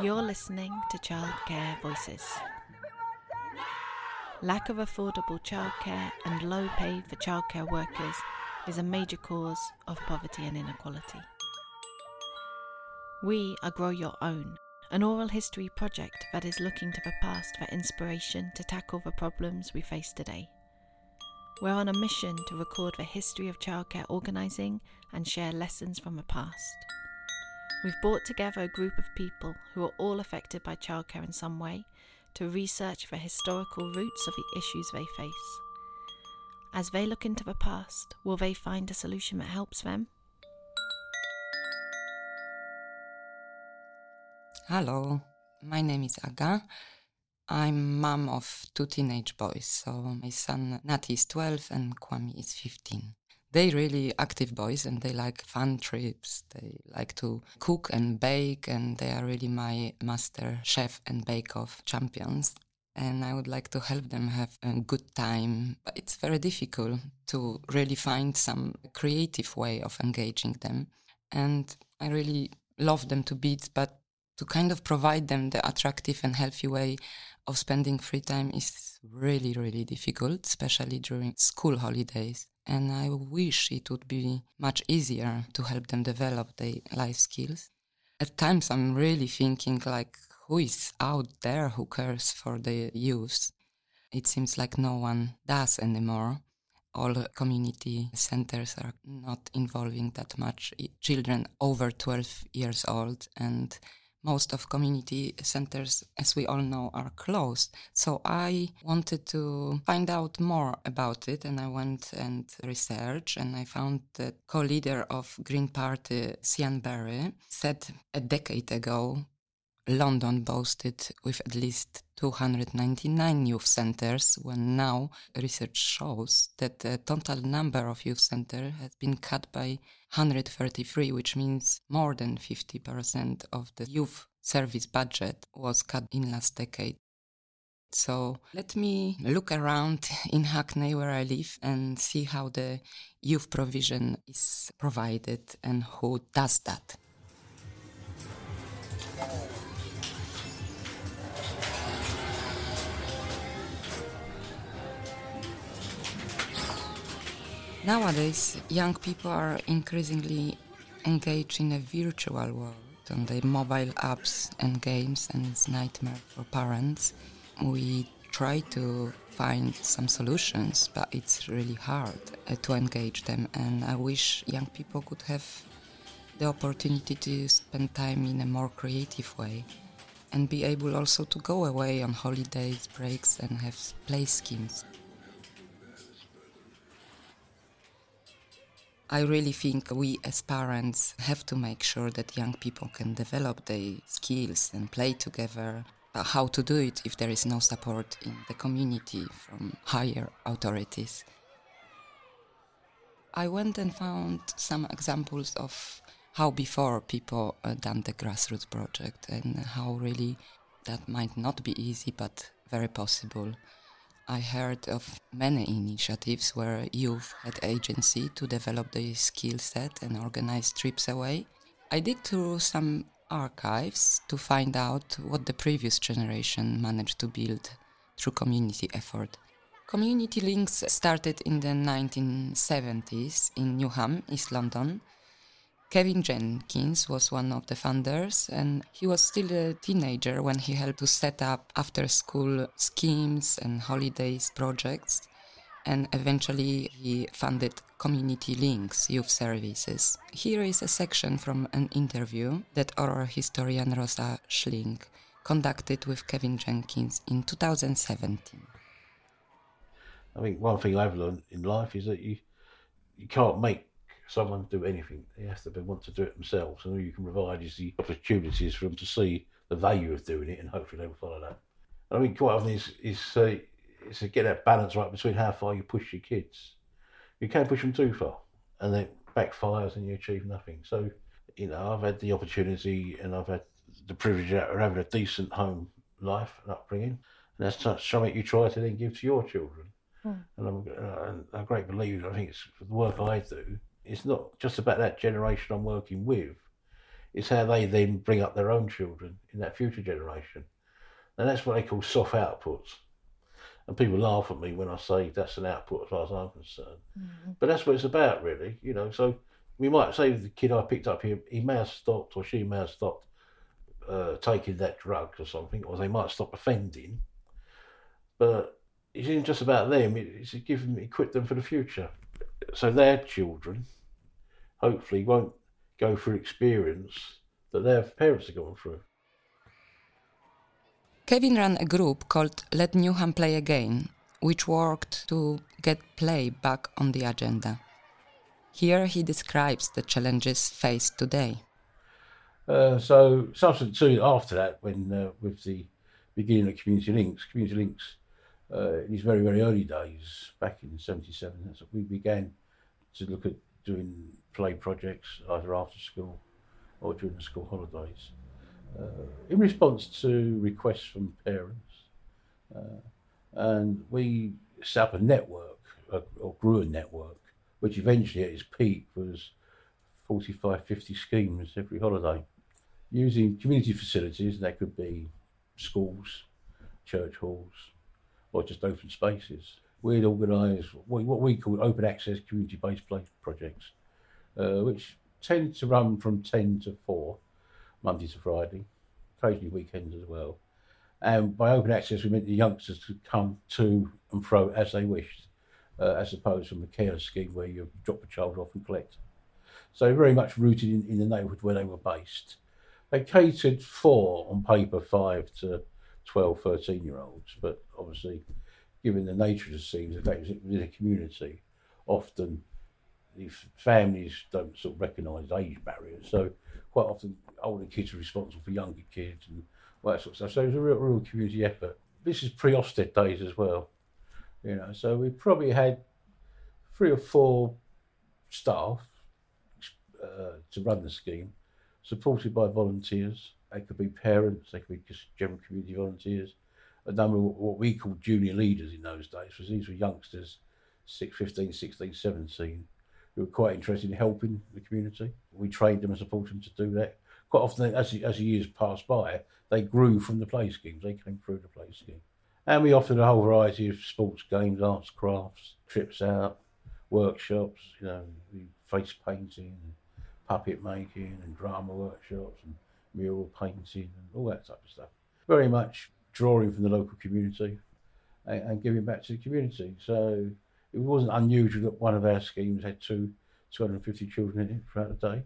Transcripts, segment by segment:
You're listening to Childcare Voices. Lack of affordable childcare and low pay for childcare workers is a major cause of poverty and inequality. We are Grow Your Own, an oral history project that is looking to the past for inspiration to tackle the problems we face today. We're on a mission to record the history of childcare organising and share lessons from the past. We've brought together a group of people who are all affected by childcare in some way to research the historical roots of the issues they face. As they look into the past, will they find a solution that helps them? Hello, my name is Aga. I'm mom of two teenage boys, so my son Nati is 12 and Kwame is 15 they really active boys and they like fun trips. They like to cook and bake and they are really my master chef and bake off champions. And I would like to help them have a good time. But it's very difficult to really find some creative way of engaging them. And I really love them to bits, but to kind of provide them the attractive and healthy way of spending free time is really, really difficult, especially during school holidays and I wish it would be much easier to help them develop their life skills. At times, I'm really thinking like, who is out there who cares for the youth? It seems like no one does anymore. All community centers are not involving that much children over 12 years old, and most of community centers, as we all know, are closed. So I wanted to find out more about it and I went and researched and I found the co-leader of Green Party, Sian Berry, said a decade ago London boasted with at least 299 youth centers, when now research shows that the total number of youth centers has been cut by 133, which means more than 50% of the youth service budget was cut in last decade. So let me look around in Hackney where I live and see how the youth provision is provided and who does that. Nowadays, young people are increasingly engaged in a virtual world on the mobile apps and games, and it's nightmare for parents. We try to find some solutions, but it's really hard uh, to engage them. And I wish young people could have the opportunity to spend time in a more creative way and be able also to go away on holidays, breaks, and have play schemes. I really think we as parents have to make sure that young people can develop their skills and play together. But how to do it if there is no support in the community from higher authorities? I went and found some examples of how before people uh, done the grassroots project and how really that might not be easy but very possible. I heard of many initiatives where youth had agency to develop their skill set and organize trips away. I dig through some archives to find out what the previous generation managed to build through community effort. Community Links started in the 1970s in Newham, East London, Kevin Jenkins was one of the founders, and he was still a teenager when he helped to set up after school schemes and holidays projects. And eventually, he funded Community Links Youth Services. Here is a section from an interview that oral historian Rosa Schling conducted with Kevin Jenkins in 2017. I think one thing I've learned in life is that you you can't make someone to do anything. They have to be, want to do it themselves. And all you can provide is the opportunities for them to see the value of doing it, and hopefully they will follow that. I mean, quite often is is uh, is to get that balance right between how far you push your kids. You can't push them too far, and then backfires and you achieve nothing. So, you know, I've had the opportunity and I've had the privilege of having a decent home life and upbringing, and that's something you try to then give to your children. Mm. And I'm, uh, a great believer. I think it's the work I do it's not just about that generation I'm working with. It's how they then bring up their own children in that future generation. And that's what they call soft outputs. And people laugh at me when I say that's an output as far as I'm concerned. Mm-hmm. But that's what it's about, really. You know, so we might say the kid I picked up here, he may have stopped or she may have stopped uh, taking that drug or something, or they might stop offending. But it isn't just about them, it's giving, give them, equip them for the future. So their children, hopefully, won't go through experience that their parents are going through. Kevin ran a group called Let Newham Play Again, which worked to get play back on the agenda. Here he describes the challenges faced today. Uh, so, subsequent to after that, when uh, with the beginning of Community Links, Community Links uh, in its very, very early days, back in 77, we began to look at doing play projects either after school or during the school holidays. Uh, in response to requests from parents. Uh, and we set up a network, or grew a network, which eventually at its peak was 45, 50 schemes every holiday, using community facilities. That could be schools, church halls, or just open spaces. We'd organise what we call open access community based play projects, uh, which tend to run from 10 to 4 Monday to Friday, occasionally weekends as well. And by open access, we meant the youngsters could come to and fro as they wished, uh, as opposed from a care scheme where you drop a child off and collect. So very much rooted in, in the neighbourhood where they were based. They catered for, on paper, 5 to 12, 13 year olds, but obviously, given the nature of the scenes, the fact it was a community, often the families don't sort of recognise age barriers. So quite often older kids are responsible for younger kids and all that sort of stuff. So it was a real, real community effort. This is pre Ofsted days as well, you know. So we probably had three or four staff uh, to run the scheme, supported by volunteers. They could be parents, they could be just general community volunteers. A number of what we called junior leaders in those days, because these were youngsters, 6, 15, 16, 17, who were quite interested in helping the community. We trained them and supported them to do that. Quite often, as as the years passed by, they grew from the play schemes. They came through the play scheme. And we offered a whole variety of sports games, arts, crafts, trips out, workshops, you know, face painting, puppet making, and drama workshops, and mural painting, and all that type of stuff. Very much drawing from the local community and, and giving back to the community. So it wasn't unusual that one of our schemes had two 250 children in it throughout the day,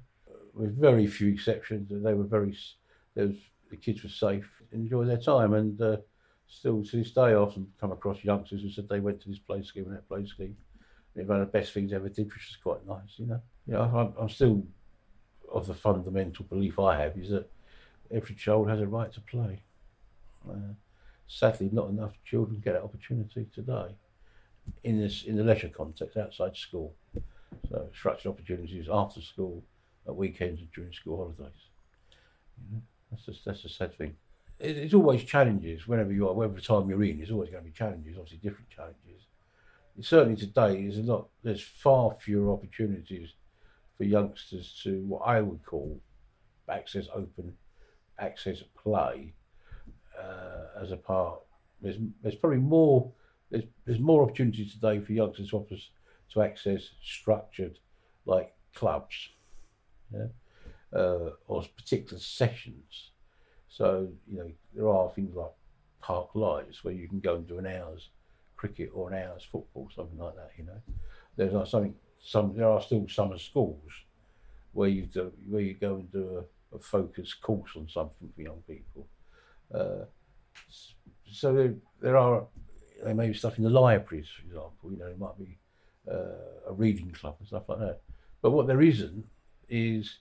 with very few exceptions. They were very, was, the kids were safe, enjoyed their time, and uh, still to this day, I often come across youngsters who said they went to this play scheme and that play scheme. One of the best things I ever did, which is quite nice, you know. Know, I'm, I'm still of the fundamental belief I have is that every child has a right to play. Sadly, not enough children get that opportunity today in this in the leisure context outside school. So structured opportunities after school, at weekends and during school holidays. You know, that's just that's a sad thing. It, it's always challenges whenever you are, whatever time you're in. There's always going to be challenges. Obviously, different challenges. certainly today, there's a lot. There's far fewer opportunities for youngsters to what I would call access open access play uh, as a part. There's there's probably more there's, there's more opportunity today for youngsters to, to access structured like clubs yeah, uh, or particular sessions. So, you know, there are things like park lights where you can go and do an hour's cricket or an hour's football, something like that, you know. There's like something, some, there are still summer schools where you do, where you go and do a, a focused course on something for young people. Uh, so there, there are there may be stuff in the libraries, for example. You know, it might be uh, a reading club and stuff like that. But what there isn't is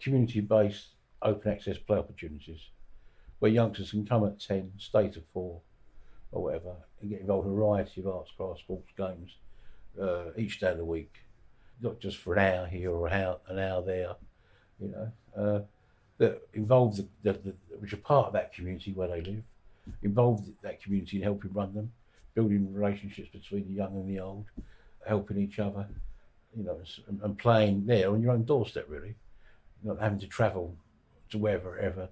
community-based open access play opportunities where youngsters can come at 10, stay to 4 or whatever and get involved in a variety of arts, crafts, sports, games uh, each day of the week. Not just for an hour here or an hour, an hour there, you know, uh, that involve the, the, the, which are part of that community where they live involved that community in helping run them, building relationships between the young and the old, helping each other, you know, and, and playing there on your own doorstep, really. not having to travel to wherever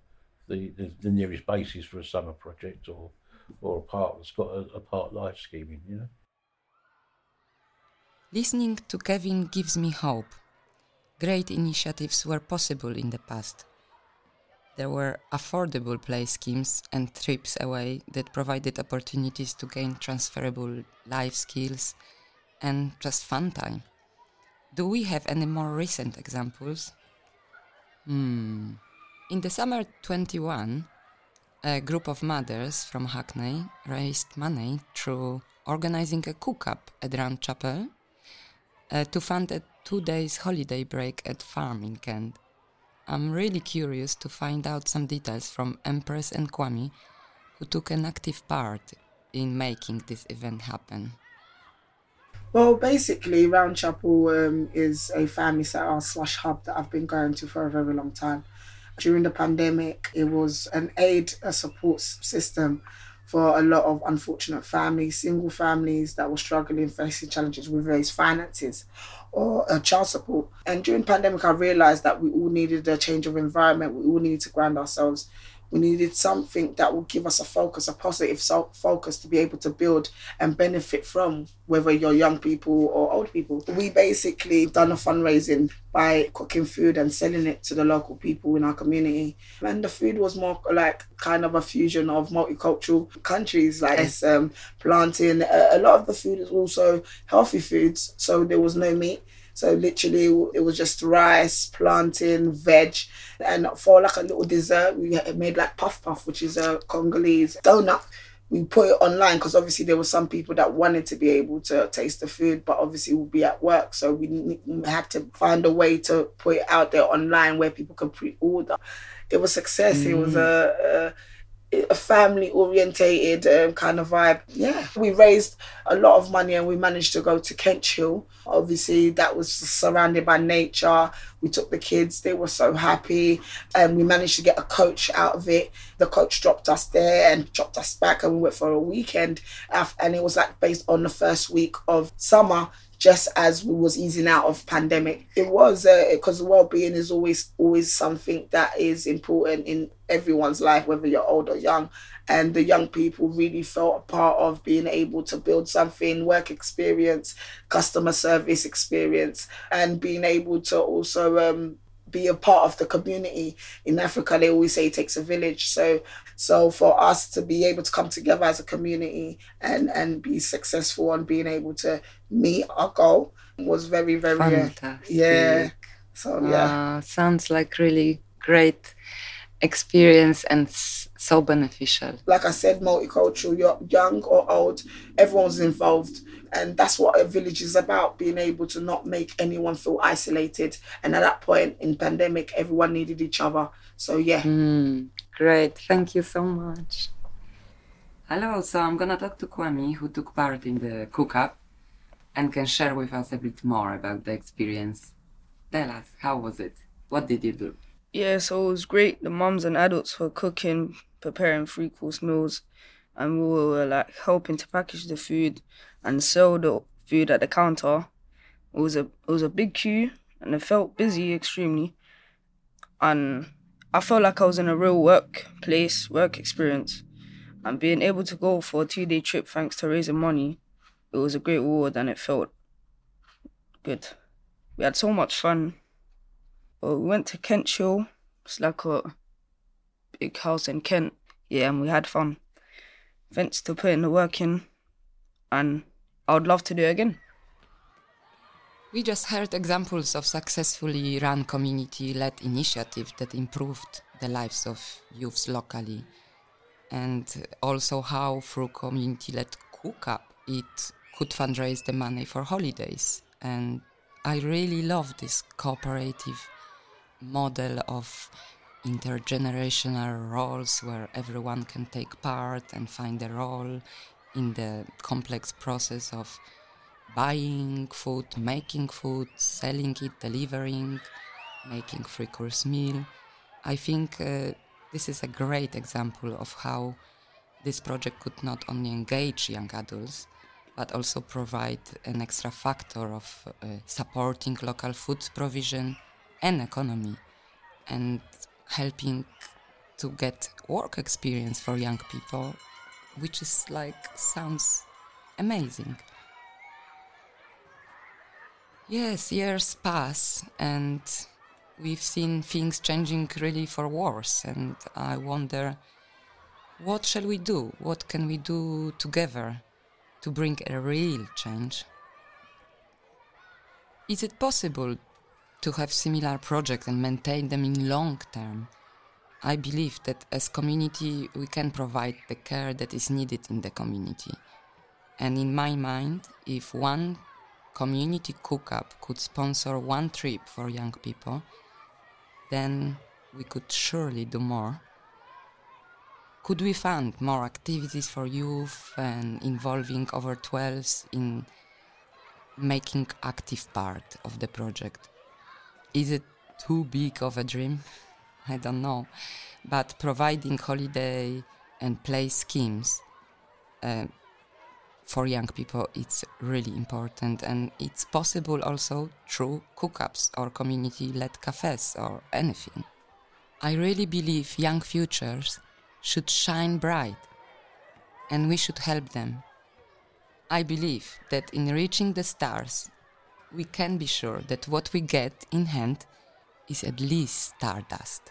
the, the, the nearest base is for a summer project or or a park that's got a, a park life scheme you know. Listening to Kevin gives me hope. Great initiatives were possible in the past. There were affordable play schemes and trips away that provided opportunities to gain transferable life skills and just fun time. Do we have any more recent examples? Hmm. In the summer 21, a group of mothers from Hackney raised money through organizing a cook-up at Round Chapel uh, to fund a two days holiday break at farm in Kent. I'm really curious to find out some details from Empress and Kwame, who took an active part in making this event happen. Well, basically, Round Chapel um, is a family centre slash hub that I've been going to for a very long time. During the pandemic, it was an aid, a support system for a lot of unfortunate families, single families that were struggling, facing challenges with various finances or uh, child support. And during pandemic, I realized that we all needed a change of environment. We all needed to ground ourselves we needed something that would give us a focus, a positive focus to be able to build and benefit from, whether you're young people or old people. We basically done a fundraising by cooking food and selling it to the local people in our community. And the food was more like kind of a fusion of multicultural countries, like this, um, plantain. A lot of the food is also healthy foods, so there was no meat so literally, it was just rice, plantain, veg, and for like a little dessert, we made like puff puff, which is a Congolese donut. We put it online because obviously there were some people that wanted to be able to taste the food, but obviously we'll be at work, so we had to find a way to put it out there online where people can pre-order. It was success. Mm. It was mm. a, a a family orientated um, kind of vibe. Yeah, we raised a lot of money and we managed to go to Kench Hill. Obviously, that was surrounded by nature. We took the kids, they were so happy, and we managed to get a coach out of it. The coach dropped us there and dropped us back, and we went for a weekend. And it was like based on the first week of summer just as we was easing out of pandemic. It was because uh, well-being is always always something that is important in everyone's life, whether you're old or young. And the young people really felt a part of being able to build something, work experience, customer service experience, and being able to also um, be a part of the community in Africa. They always say it takes a village. So so for us to be able to come together as a community and and be successful on being able to meet our goal was very very uh, Fantastic. yeah. So yeah, uh, sounds like really great experience and so beneficial. Like I said, multicultural, you're young or old, everyone's involved. And that's what a village is about being able to not make anyone feel isolated. And at that point in pandemic, everyone needed each other. So, yeah. Mm, great. Thank you so much. Hello. So, I'm going to talk to Kwame, who took part in the cook up and can share with us a bit more about the experience. Tell us, how was it? What did you do? Yeah, so it was great. The moms and adults were cooking, preparing three course meals, and we were like helping to package the food and sell the food at the counter. It was a it was a big queue, and it felt busy extremely. And I felt like I was in a real workplace, work experience, and being able to go for a two day trip thanks to raising money, it was a great reward, and it felt good. We had so much fun. Well, we went to Kench Hill. It's like a big house in Kent. Yeah, and we had fun. Thanks to putting the work in, and I would love to do again. We just heard examples of successfully run community led initiatives that improved the lives of youths locally, and also how through community led cook up it could fundraise the money for holidays. And I really love this cooperative model of intergenerational roles where everyone can take part and find a role in the complex process of buying food, making food, selling it, delivering, making free course meal. I think uh, this is a great example of how this project could not only engage young adults but also provide an extra factor of uh, supporting local food provision and economy and helping to get work experience for young people, which is like sounds amazing. Yes, years pass and we've seen things changing really for worse and I wonder what shall we do? What can we do together to bring a real change? Is it possible to have similar projects and maintain them in long term? I believe that as community we can provide the care that is needed in the community. And in my mind, if one community cook-up could sponsor one trip for young people, then we could surely do more. Could we fund more activities for youth and involving over 12s in making active part of the project? Is it too big of a dream? I don't know. But providing holiday and play schemes uh, for young people it's really important and it's possible also through cook-ups or community-led cafes or anything. I really believe young futures should shine bright and we should help them. I believe that in reaching the stars we can be sure that what we get in hand is at least stardust.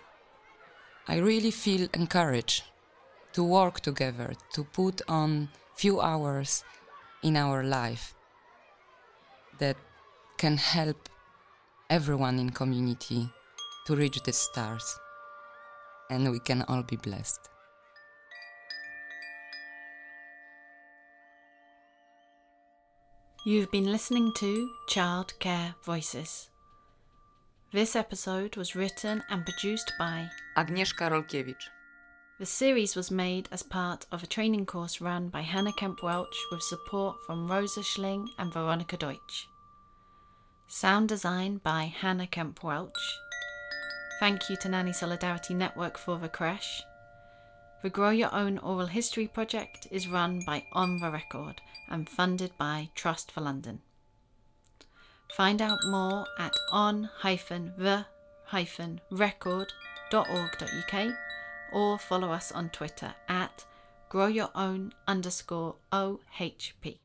I really feel encouraged to work together, to put on few hours in our life that can help everyone in community to reach the stars and we can all be blessed. You've been listening to Child Care Voices. This episode was written and produced by Agnieszka Rolkiewicz. The series was made as part of a training course run by Hannah Kemp Welch with support from Rosa Schling and Veronica Deutsch. Sound design by Hannah Kemp Welch. Thank you to Nanny Solidarity Network for the creche. The Grow Your Own Oral History project is run by On the Record and funded by Trust for London. Find out more at on-the-record.org.uk or follow us on Twitter at growyourown underscore OHP.